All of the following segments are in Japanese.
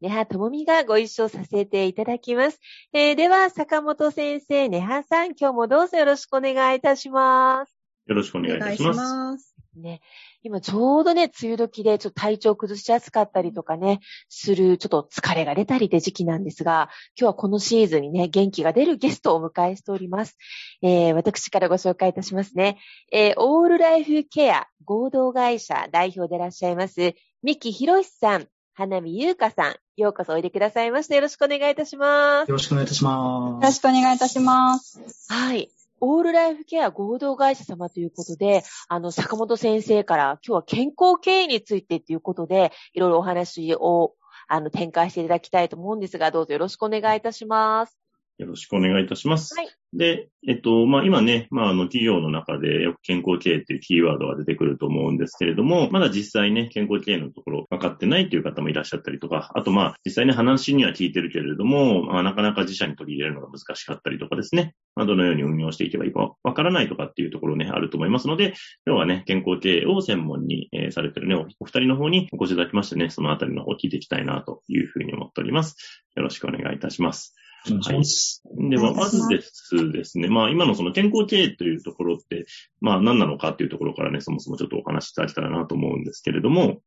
根葉智美がご一緒させていただきます。えー、では、坂本先生、根葉さん、今日もどうぞよろしくお願いいたします。よろしくお願いいたします。ます。ね、今ちょうどね、梅雨時でちょっと体調崩しやすかったりとかね、する、ちょっと疲れが出たりで時期なんですが、今日はこのシーズンにね、元気が出るゲストをお迎えしております。えー、私からご紹介いたしますね。えー、オールライフケア合同会社代表でいらっしゃいます、三木博さん、花見優香さん、ようこそおいでくださいました。よろしくお願いいたします。よろしくお願いいたします。よろしくお願いいたします。はい。オールライフケア合同会社様ということで、あの、坂本先生から今日は健康経営についてということで、いろいろお話を、あの、展開していただきたいと思うんですが、どうぞよろしくお願いいたします。よろしくお願いいたします。はい。で、えっと、まあ、今ね、まあ、あの、企業の中でよく健康経営っていうキーワードが出てくると思うんですけれども、まだ実際ね、健康経営のところ分かってないっていう方もいらっしゃったりとか、あとまあ、実際ね、話には聞いてるけれども、まあ、なかなか自社に取り入れるのが難しかったりとかですね、まあ、どのように運用していけばいいか分からないとかっていうところね、あると思いますので、今日はね、健康経営を専門に、えー、されてるね、お二人の方にお越しいただきましてね、そのあたりの方を聞いていきたいなというふうに思っております。よろしくお願いいたします。はい。では、まずですですね、まあ今のその健康経営というところって、まあ何なのかっていうところからね、そもそもちょっとお話しいただけたらなと思うんですけれども、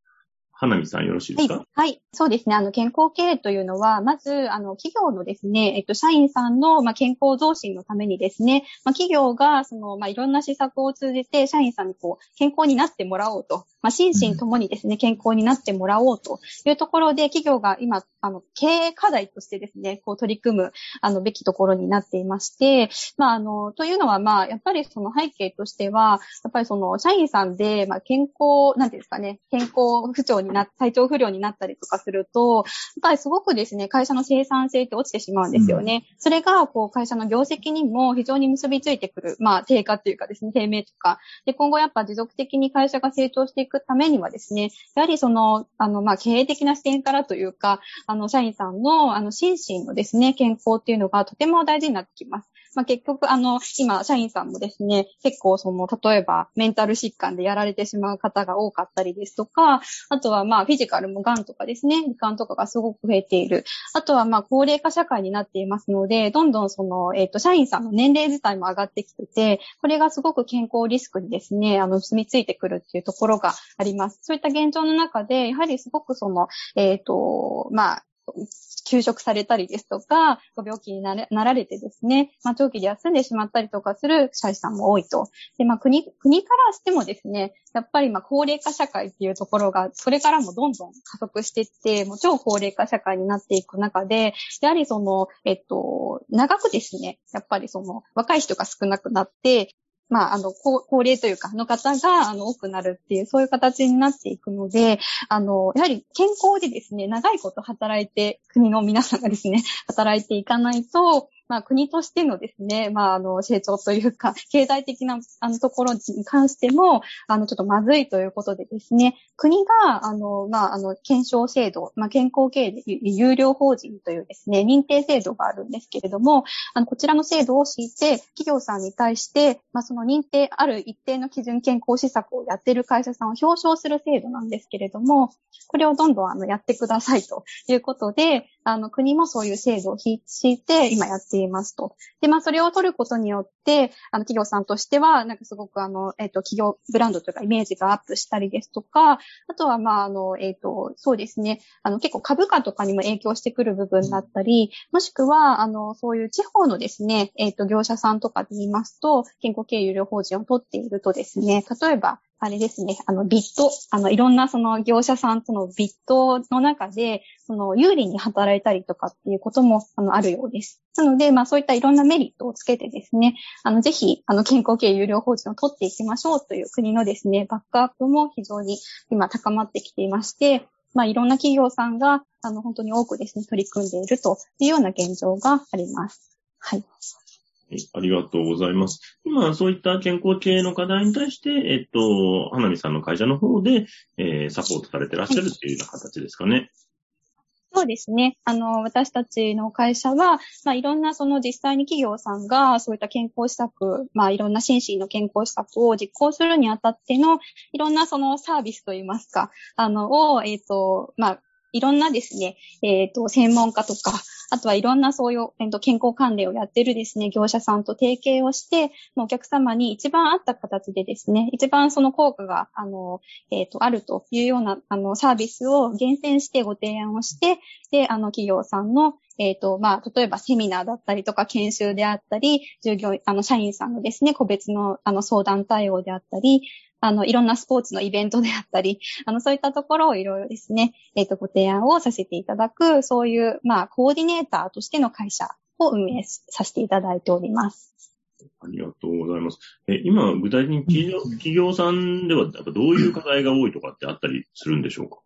花見さんよろしいですか、はい、はい。そうですね。あの、健康経営というのは、まず、あの、企業のですね、えっと、社員さんの、まあ、健康増進のためにですね、まあ、企業が、その、まあ、いろんな施策を通じて、社員さんにこう、健康になってもらおうとまあ、心身ともにですね、健康になってもらおうというところで、企業が今、あの、経営課題としてですね、こう取り組む、あの、べきところになっていまして、まあ、あの、というのは、まあ、やっぱりその背景としては、やっぱりその、社員さんで、まあ、健康、なんていうんですかね、健康不調にな、体調不良になったりとかすると、やっぱりすごくですね、会社の生産性って落ちてしまうんですよね。うん、それが、こう、会社の業績にも非常に結びついてくる、まあ、低下っていうかですね、低迷とか、で、今後やっぱ持続的に会社が成長していくためにはですね、ですね、やはりその、あの、まあ、経営的な視点からというか、あの、社員さんの、あの、心身のですね、健康っていうのがとても大事になってきます。まあ、結局、あの、今、社員さんもですね、結構その、例えば、メンタル疾患でやられてしまう方が多かったりですとか、あとは、まあ、フィジカルも癌とかですね、癌とかがすごく増えている。あとは、まあ、高齢化社会になっていますので、どんどんその、えっ、ー、と、社員さんの年齢自体も上がってきてて、これがすごく健康リスクにですね、あの、住み着いてくるっていうところがあります。そういった現状の中で、やはりすごくその、えっ、ー、と、まあ、休職されたりですとか、ご病気になられてですね、まあ、長期で休んでしまったりとかする社員さんも多いと。で、まあ、国、国からしてもですね、やっぱりま、高齢化社会っていうところが、それからもどんどん加速していって、もう超高齢化社会になっていく中で、やはりその、えっと、長くですね、やっぱりその、若い人が少なくなって、まあ、あの、高齢というか、の方が、あの、多くなるっていう、そういう形になっていくので、あの、やはり健康でですね、長いこと働いて、国の皆さんがですね、働いていかないと、まあ、国としてのですね、まあ、あの、成長というか、経済的な、あの、ところに関しても、あの、ちょっとまずいということでですね、国が、あの、まあ、あの、検証制度、まあ、健康経営有料法人というですね、認定制度があるんですけれども、あの、こちらの制度を敷いて、企業さんに対して、まあ、その認定ある一定の基準健康施策をやっている会社さんを表彰する制度なんですけれども、これをどんどん、あの、やってくださいということで、あの、国もそういう制度を引いて、今やっていますと。で、まあ、それを取ることによって、あの、企業さんとしては、なんかすごくあの、えっ、ー、と、企業、ブランドというかイメージがアップしたりですとか、あとは、まあ、あの、えっ、ー、と、そうですね、あの、結構株価とかにも影響してくる部分だったり、もしくは、あの、そういう地方のですね、えっ、ー、と、業者さんとかで言いますと、健康経営有料法人を取っているとですね、例えば、あれですね、あの、ビット、あの、いろんなその業者さんとのビットの中で、その、有利に働いたりとかっていうことも、あの、あるようです。なので、まあ、そういったいろんなメリットをつけてですね、あの、ぜひ、あの、健康系有料法人を取っていきましょうという国のですね、バックアップも非常に今高まってきていまして、まあ、いろんな企業さんが、あの、本当に多くですね、取り組んでいるというような現状があります。はい。ありがとうございます。今、そういった健康系の課題に対して、えっと、花見さんの会社の方で、えー、サポートされてらっしゃるっていうような形ですかね。そうですね。あの、私たちの会社は、まあ、いろんなその実際に企業さんがそういった健康施策、まあ、いろんな心身の健康施策を実行するにあたっての、いろんなそのサービスといいますか、あの、を、えっ、ー、と、まあ、いろんなですね、えっ、ー、と、専門家とか、あとはいろんなそういう、えー、と健康関連をやってるですね、業者さんと提携をして、お客様に一番合った形でですね、一番その効果が、あの、えっ、ー、と、あるというような、あの、サービスを厳選してご提案をして、で、あの、企業さんの、えっ、ー、と、まあ、例えばセミナーだったりとか研修であったり、従業員、あの、社員さんのですね、個別の、あの、相談対応であったり、あの、いろんなスポーツのイベントであったり、あの、そういったところをいろいろですね、えっ、ー、と、ご提案をさせていただく、そういう、まあ、コーディネーターとしての会社を運営させていただいております。ありがとうございます。え、今、具体的に企業企業さんでは、どういう課題が多いとかってあったりするんでしょうか？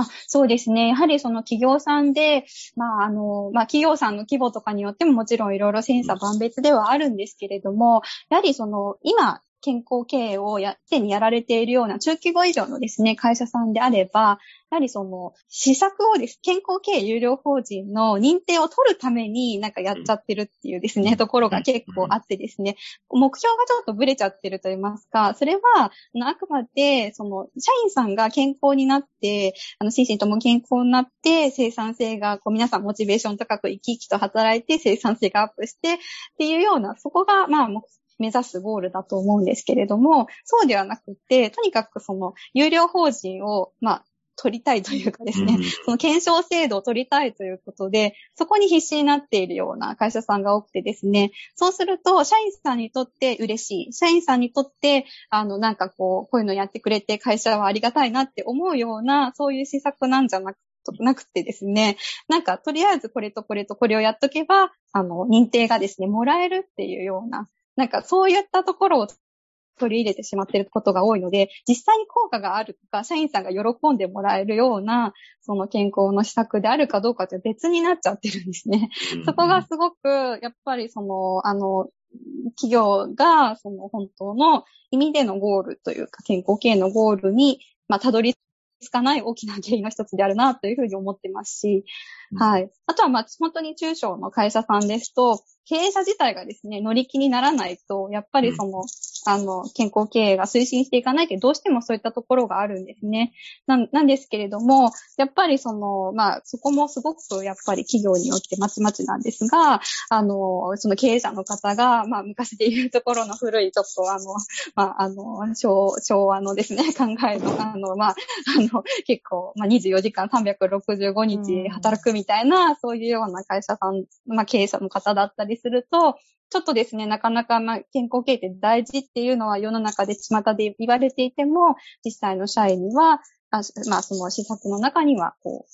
あそうですね。やはりその企業さんで、まあ、あの、まあ、企業さんの規模とかによってももちろんいろいろ審査万別ではあるんですけれども、やはりその、今、健康経営をや、手にやられているような中規模以上のですね、会社さんであれば、やはりその、施策をです、健康経営有料法人の認定を取るためになんかやっちゃってるっていうですね、ところが結構あってですね、目標がちょっとブレちゃってると言いますか、それは、あくまで、その、社員さんが健康になって、あの、心身とも健康になって、生産性が、こう、皆さんモチベーション高く生き生きと働いて、生産性がアップして、っていうような、そこが、まあ、目指すゴールだと思うんですけれども、そうではなくて、とにかくその、有料法人を、まあ、取りたいというかですね、うん、その検証制度を取りたいということで、そこに必死になっているような会社さんが多くてですね、そうすると、社員さんにとって嬉しい。社員さんにとって、あの、なんかこう、こういうのやってくれて会社はありがたいなって思うような、そういう施策なんじゃなくなくてですね、なんか、とりあえずこれとこれとこれをやっとけば、あの、認定がですね、もらえるっていうような、なんかそういったところを取り入れてしまっていることが多いので、実際に効果があるとか、社員さんが喜んでもらえるような、その健康の施策であるかどうかって別になっちゃってるんですね。そこがすごく、やっぱりその、あの、企業が、その本当の意味でのゴールというか、健康経営のゴールに、まあ、たどり着かない大きな原因の一つであるなというふうに思ってますし、はい。あとは、まあ、本当に中小の会社さんですと、経営者自体がですね、乗り気にならないと、やっぱりその、あの、健康経営が推進していかないってどうしてもそういったところがあるんですね。ななんですけれども、やっぱりその、まあ、そこもすごくやっぱり企業によってまちまちなんですが、あの、その経営者の方が、まあ、昔で言うところの古い、ちょっとあの、まあ、あの、昭昭和のですね、考えの、あの、まあ、あの、結構、まあ、24時間365日働くみたいな、そういうような会社さん、まあ、経営者の方だったりすると、ちょっとですね、なかなか、まあ、健康経営って大事っていうのは世の中で巷で言われていても、実際の社員には、あまあ、その施策の中には、こ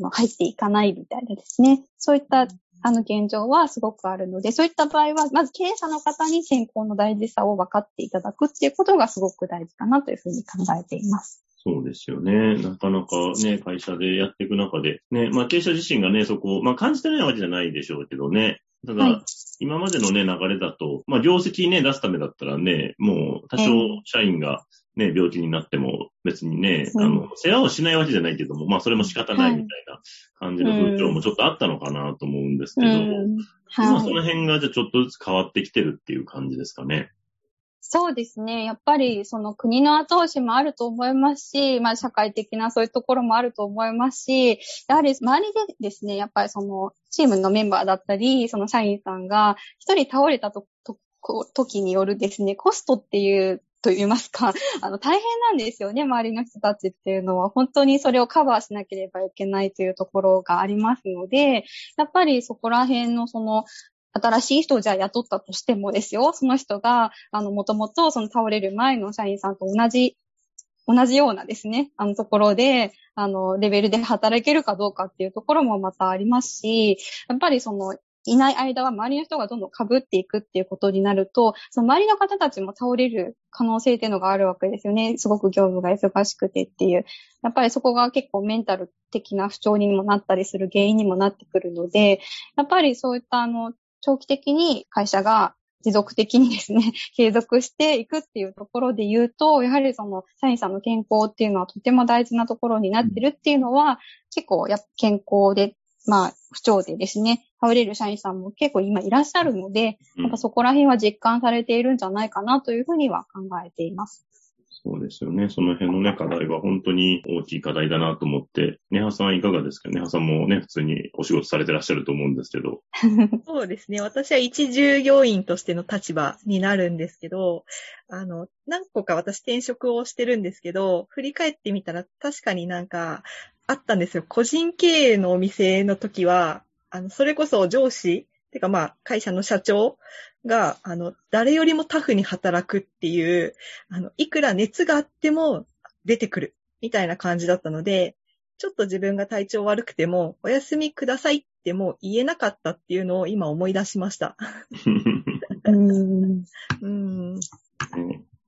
う、入っていかないみたいなですね。そういった、あの、現状はすごくあるので、そういった場合は、まず経営者の方に健康の大事さを分かっていただくっていうことがすごく大事かなというふうに考えています。そうですよね。なかなかね、会社でやっていく中で、ね、まあ経営者自身がね、そこを、まあ感じてないわけじゃないでしょうけどね、ただ、はい、今までのね、流れだと、まあ、業績ね、出すためだったらね、もう、多少社員がね、病気になっても別にね、あの、世話をしないわけじゃないけども、まあ、それも仕方ないみたいな感じの風潮もちょっとあったのかなと思うんですけど、はい、今その辺がじゃあちょっとずつ変わってきてるっていう感じですかね。そうですね。やっぱり、その国の後押しもあると思いますし、まあ社会的なそういうところもあると思いますし、やはり周りでですね、やっぱりそのチームのメンバーだったり、その社員さんが一人倒れたと時によるですね、コストっていうと言いますか、あの、大変なんですよね、周りの人たちっていうのは。本当にそれをカバーしなければいけないというところがありますので、やっぱりそこら辺のその、新しい人をじゃあ雇ったとしてもですよ、その人が、あの、もともとその倒れる前の社員さんと同じ、同じようなですね、あのところで、あの、レベルで働けるかどうかっていうところもまたありますし、やっぱりその、いない間は周りの人がどんどん被っていくっていうことになると、その周りの方たちも倒れる可能性っていうのがあるわけですよね。すごく業務が忙しくてっていう。やっぱりそこが結構メンタル的な不調にもなったりする原因にもなってくるので、やっぱりそういったあの、長期的に会社が持続的にですね、継続していくっていうところで言うと、やはりその社員さんの健康っていうのはとても大事なところになってるっていうのは、結構や健康で、まあ、不調でですね、倒れる社員さんも結構今いらっしゃるので、やっぱそこら辺は実感されているんじゃないかなというふうには考えています。そうですよね。その辺のね、課題は本当に大きい課題だなと思って、ネハさんいかがですか？ネハさんもね、普通にお仕事されてらっしゃると思うんですけど。そうですね。私は一従業員としての立場になるんですけど、あの、何個か私転職をしてるんですけど、振り返ってみたら確かになんかあったんですよ。個人経営のお店の時は、あの、それこそ上司てかまあ、会社の社長が、あの、誰よりもタフに働くっていう、あの、いくら熱があっても出てくる、みたいな感じだったので、ちょっと自分が体調悪くても、お休みくださいっても言えなかったっていうのを今思い出しました。うん、うん。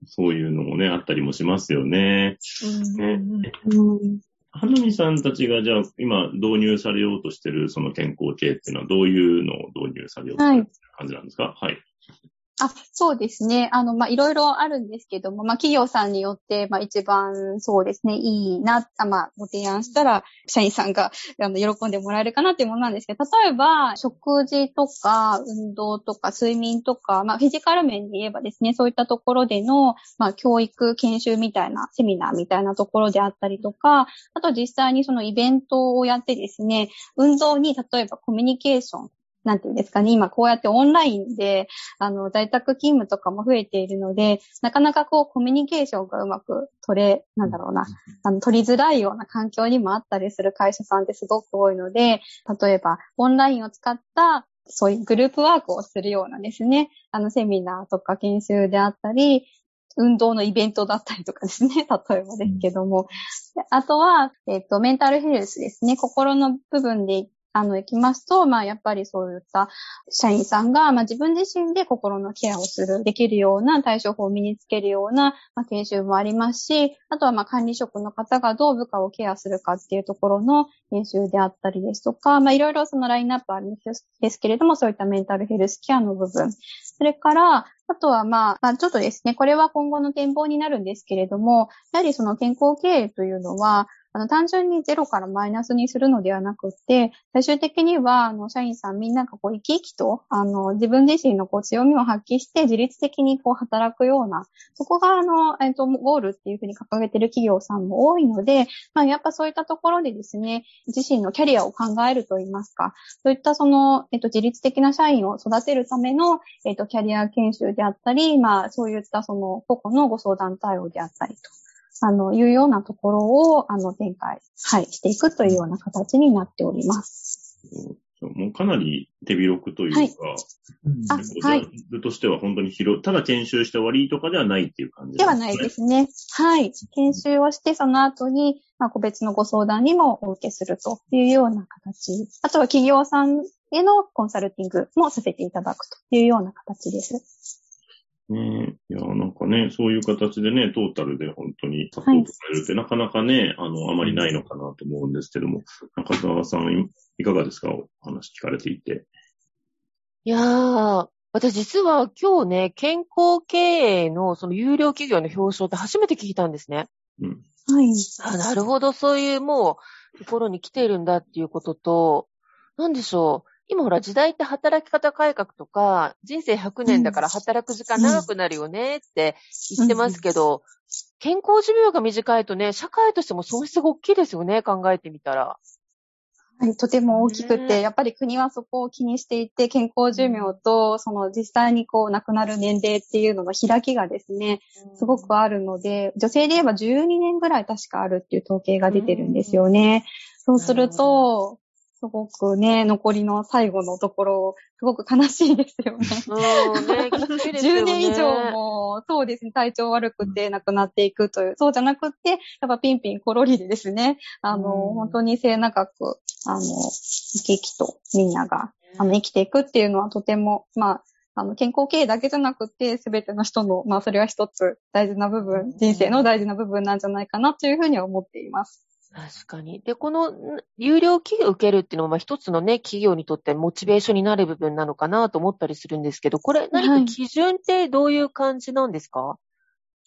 そういうのもね、あったりもしますよね。うんね。はなみさんたちがじゃあ今導入されようとしてるその健康系っていうのはどういうのを導入されようとしてる感じなんですか？はい。あ、そうですね。あの、まあ、いろいろあるんですけども、まあ、企業さんによって、まあ、一番そうですね、いいな、まあ、ご提案したら、社員さんが、あの、喜んでもらえるかなっていうものなんですけど、例えば、食事とか、運動とか、睡眠とか、まあ、フィジカル面で言えばですね、そういったところでの、まあ、教育、研修みたいな、セミナーみたいなところであったりとか、あと実際にそのイベントをやってですね、運動に例えばコミュニケーションなんていうんですかね、今こうやってオンラインで、あの、在宅勤務とかも増えているので、なかなかこうコミュニケーションがうまく取れ、なんだろうな、あの、取りづらいような環境にもあったりする会社さんってすごく多いので、例えばオンラインを使ったそういうグループワークをするようなですね、あの、セミナーとか研修であったり、運動のイベントだったりとかですね、例えばですけども。あとは、えっ、ー、と、メンタルヘルスですね。心の部分であの、行きますと、まあ、やっぱりそういった社員さんが、まあ、自分自身で心のケアをする、できるような対処法を身につけるような、まあ、研修もありますし、あとは、まあ、管理職の方がどう部下をケアするかっていうところの研修であったりですとか、まあ、いろいろそのラインナップあるんですけれども、そういったメンタルヘルスケアの部分。それから、あとは、まあ、まあ、ちょっとですね、これは今後の展望になるんですけれども、やはりその健康経営というのは、あの、単純にゼロからマイナスにするのではなくて、最終的には、あの、社員さんみんながこう、生き生きと、あの、自分自身のこう、強みを発揮して自律的にこう、働くような、そこが、あの、えっ、と、ゴールっていうふうに掲げてる企業さんも多いので、まあ、やっぱそういったところでですね、自身のキャリアを考えるといいますか、そういったその、えっ、と、自律的な社員を育てるための、えっ、と、キャリア研修であったり、まあ、そういったその、個々のご相談対応であったりと。あの、いうようなところを、あの、展開、はい、していくというような形になっております。もうかなり手広くというか、はい、あ、はい。ルとしては本当に広、ただ研修して終わりとかではないっていう感じですね。ではないですね。はい。研修をして、その後に、まあ、個別のご相談にもお受けするというような形。あとは企業さんへのコンサルティングもさせていただくというような形です。ねいや、なんかね、そういう形でね、トータルで本当にサポートされるって、なかなかね、あの、あまりないのかなと思うんですけども、中澤さん、いかがですか？お話聞かれていて。いやー、私実は今日ね、健康経営のその有料企業の表彰って初めて聞いたんですね。うん。はい。あ、なるほど、そういうもう、ところに来ているんだっていうことと、なんでしょう。今ほら時代って働き方改革とか、人生100年だから働く時間長くなるよねって言ってますけど、健康寿命が短いとね、社会としても損失が大きいですよね、考えてみたら。はい、とても大きくて、やっぱり国はそこを気にしていて、健康寿命と、その実際にこう亡くなる年齢っていうのの開きがですね、すごくあるので、女性で言えば12年ぐらい確かあるっていう統計が出てるんですよね。そうすると、すごくね、残りの最後のところ、すごく悲しいですよね。うんね、10年以上も、そうですね、体調悪くて亡くなっていくという、そうじゃなくて、やっぱピンピンコロリでですね、あの、本当に末長く、あの、生き生きとみんなが、あの、生きていくっていうのはとても、まあ、あの、健康経営だけじゃなくて、すべての人の、まあ、それは一つ大事な部分、人生の大事な部分なんじゃないかなというふうには思っています。確かに。で、この有料企業を受けるっていうのは、まあ一つのね、企業にとってモチベーションになる部分なのかなと思ったりするんですけど、これ何か基準ってどういう感じなんですか、はい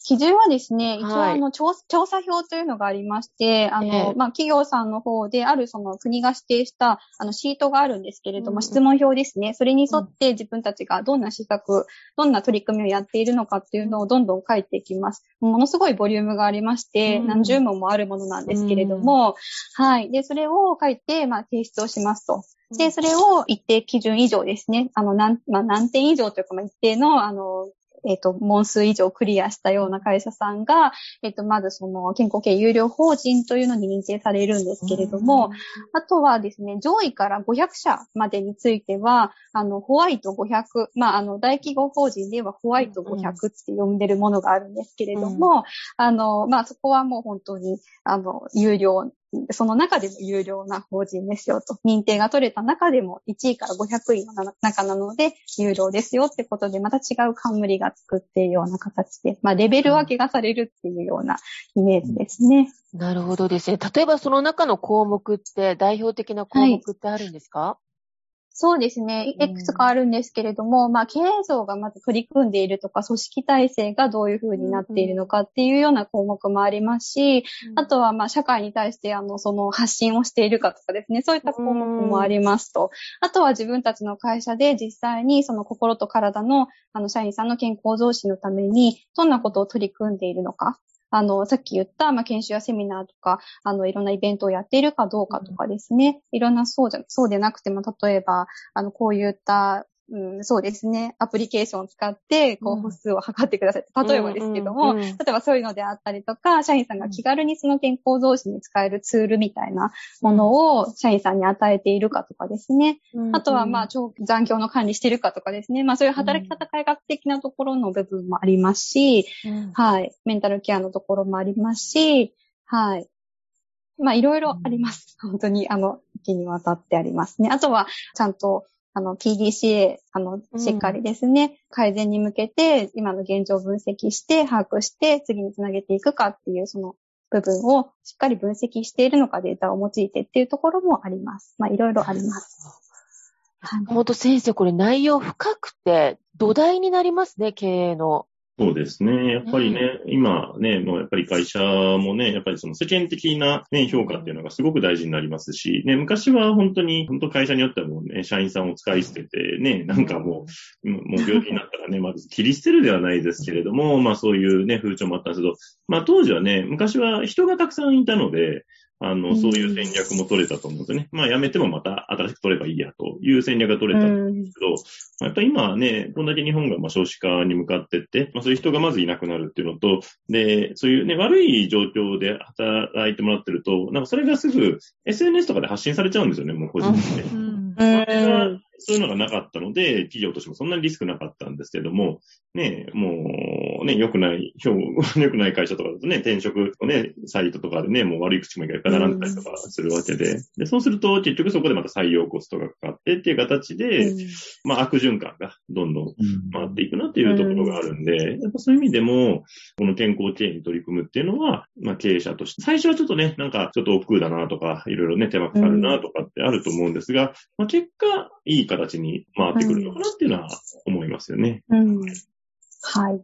基準はですね、一応あの調、調査表というのがありまして、あの、えー、まあ、企業さんの方であるその国が指定したあのシートがあるんですけれども、うん、質問表ですね。それに沿って自分たちがどんな施策、どんな取り組みをやっているのかっていうのをどんどん書いていきます。ものすごいボリュームがありまして、うん、何十問もあるものなんですけれども、うん、はい。で、それを書いて、まあ、提出をしますと。で、それを一定基準以上ですね。あの、何、まあ、何点以上というか、まあ、一定の、あの、えっ、ー、と、問数以上クリアしたような会社さんが、えっ、ー、と、まずその健康系有料法人というのに認定されるんですけれども、あとはですね、上位から500社までについては、あの、ホワイト500、まあ、あの、大企業法人ではホワイト500って呼んでるものがあるんですけれども、あの、まあ、そこはもう本当に、あの、有料その中でも有料な法人ですよと。認定が取れた中でも1位から500位の中なので有料ですよってことで、また違う冠が作っているような形で、まあレベル分けがされるっていうようなイメージですね。なるほどですね。例えばその中の項目って代表的な項目ってあるんですか、はそうですね。いくつかあるんですけれども、うん、まあ、経営像がまず取り組んでいるとか、組織体制がどういうふうになっているのかっていうような項目もありますし、うん、あとは、まあ、社会に対して、あの、その発信をしているかとかですね、そういった項目もありますと。あとは自分たちの会社で実際にその心と体の、あの、社員さんの健康増進のために、どんなことを取り組んでいるのか。あの、さっき言った、まあ、研修やセミナーとか、あの、いろんなイベントをやっているかどうかとかですね、いろんなそうじゃ、そうでなくても、例えば、あの、こういったうん、そうですね。アプリケーションを使って、こう、歩数を測ってください。例えばですけども、例えばそういうのであったりとか、社員さんが気軽にその健康増進に使えるツールみたいなものを社員さんに与えているかとかですね。あとは、まあ、長期残業の管理してるかとかですね。まあ、そういう働き方改革的なところの部分もありますし、はい。メンタルケアのところもありますし、はい。まあ、いろいろあります。本当に、あの、気にわたってありますね。あとは、ちゃんと、あの、PDCA、あの、しっかりですね、うん、改善に向けて、今の現状を分析して、把握して、次につなげていくかっていう、その部分をしっかり分析しているのか、データを用いてっていうところもあります。まあ、いろいろあります。本当先生、これ内容深くて土台になりますね、経営の。そうですね。やっぱりね、うん、今ね、もうやっぱり会社もね、やっぱりその世間的な、ね、評価っていうのがすごく大事になりますし、ね、昔は本当に、本当会社によってはもうね、社員さんを使い捨てて、ね、なんかもう、もう病気になったらね、まず切り捨てるではないですけれども、まあそういうね、風潮もあったんですけど、まあ当時はね、昔は人がたくさんいたので、あの、そういう戦略も取れたと思うんですよね。まあ、やめてもまた新しく取ればいいやという戦略が取れたんですけど、やっぱり今はね、こんだけ日本がまあ少子化に向かってって、まあ、そういう人がまずいなくなるっていうのと、で、そういうね、悪い状況で働いてもらってると、なんかそれがすぐ SNS とかで発信されちゃうんですよね、もう個人で。うんそういうのがなかったので、企業としてもそんなにリスクなかったんですけども、ね、もう、ね、良くない、良くない会社とかだとね、転職のね、サイトとかでね、もう悪い口もいっぱい並んだりとかするわけで、で、そうすると結局そこでまた採用コストがかかってっていう形で、うん、まあ悪循環がどんどん回っていくなっていうところがあるんで、やっぱそういう意味でも、この健康経営に取り組むっていうのは、まあ経営者として、最初はちょっとね、なんかちょっと億劫だなとか、いろいろね、手間かかるなとかってあると思うんですが、まあ結果、いい形に回ってくるのかなっていうのは思いますよね。うん。はい。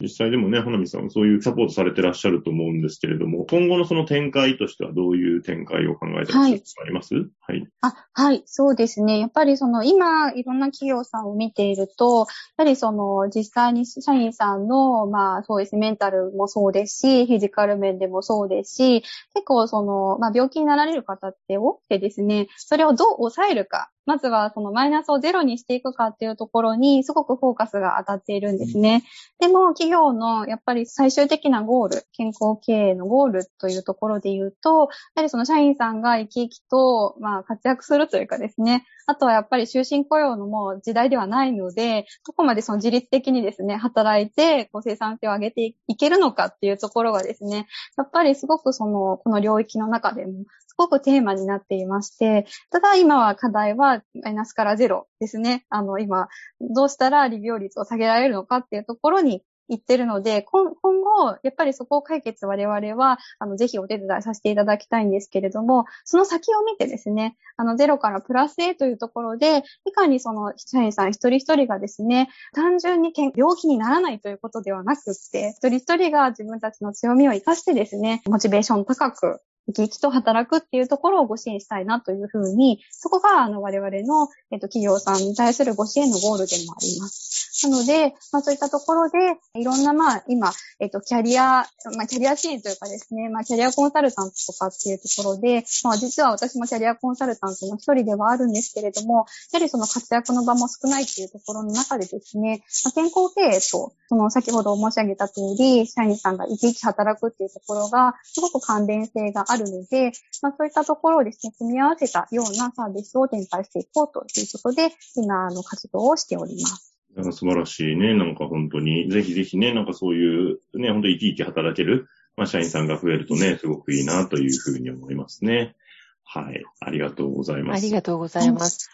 実際でもね、花見さんそういうサポートされてらっしゃると思うんですけれども、今後のその展開としてはどういう展開を考えてらっしゃるあります？はい。あ、はい、そうですね。やっぱりその今、いろんな企業さんを見ていると、やはりその実際に社員さんの、まあそうですね、メンタルもそうですし、フィジカル面でもそうですし、結構その、まあ病気になられる方って多くてですね、それをどう抑えるか、まずはそのマイナスをゼロにしていくかっていうところにすごくフォーカスが当たっているんですね。でも企業のやっぱり最終的なゴール、健康経営のゴールというところで言うと、やはりその社員さんが生き生きと、まあ、活躍するというかですね、あとはやっぱり終身雇用のもう時代ではないので、どこまでその自律的にですね、働いて、こう生産性を上げていけるのかっていうところがですね、やっぱりすごくその、この領域の中でもごくテーマになっていまして、ただ今は課題はマイナスからゼロですね。あの、今、どうしたら利病率を下げられるのかっていうところに言ってるので、今後、やっぱりそこを解決我々は、あの、ぜひお手伝いさせていただきたいんですけれども、その先を見てですね、あの、ゼロからプラス A というところで、いかにその社員さん一人一人がですね、単純に病気にならないということではなくって、一人一人が自分たちの強みを活かしてですね、モチベーション高く、生き生きと働くっていうところをご支援したいなというふうに、そこが、あの、我々の、えっと、企業さんに対するご支援のゴールでもあります。なので、まあそういったところで、いろんな、まあ今、えっと、キャリア、まあキャリアシーンというかですね、まあキャリアコンサルタントとかっていうところで、まあ実は私もキャリアコンサルタントの一人ではあるんですけれども、やはりその活躍の場も少ないっていうところの中でですね、まあ、健康経営と、その先ほど申し上げた通り、社員さんが生き生き働くっていうところが、すごく関連性があるので、まあそういったところをですね、組み合わせたようなサービスを展開していこうということで、今、あの、活動をしております。なんか素晴らしいね。なんか本当に、ぜひぜひね、なんかそういう、ね、本当に生き生き働ける、まあ、社員さんが増えるとね、すごくいいなというふうに思いますね。はい。ありがとうございます。ありがとうございます。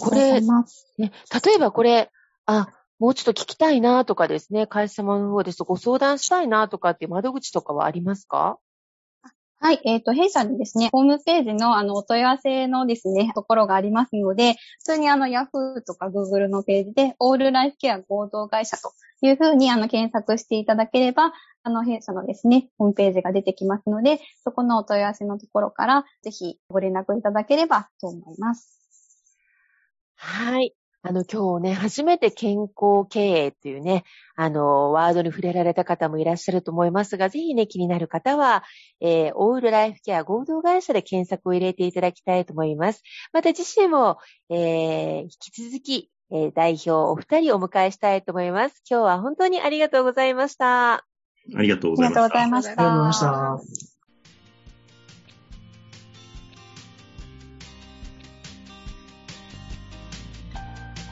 これ、ね、例えばこれ、あ、もうちょっと聞きたいなとかですね、会社様の方ですとご相談したいなとかっていう窓口とかはありますか？はい、えっ、ー、と、弊社にですね、ホームページのあの、お問い合わせのですね、ところがありますので、普通にあの、Yahoo とか Google のページで、オールライフケア合同会社というふうにあの、検索していただければ、あの、弊社のですね、ホームページが出てきますので、そこのお問い合わせのところから、ぜひご連絡いただければと思います。はい。あの、今日ね、初めて健康経営っていうね、あの、ワードに触れられた方もいらっしゃると思いますが、ぜひね、気になる方は、えー、オールライフケア合同会社で検索を入れていただきたいと思います。また自身も、えー、引き続き、えー、代表お二人お迎えしたいと思います。今日は本当にありがとうございました。ありがとうございました。ありがとうございました。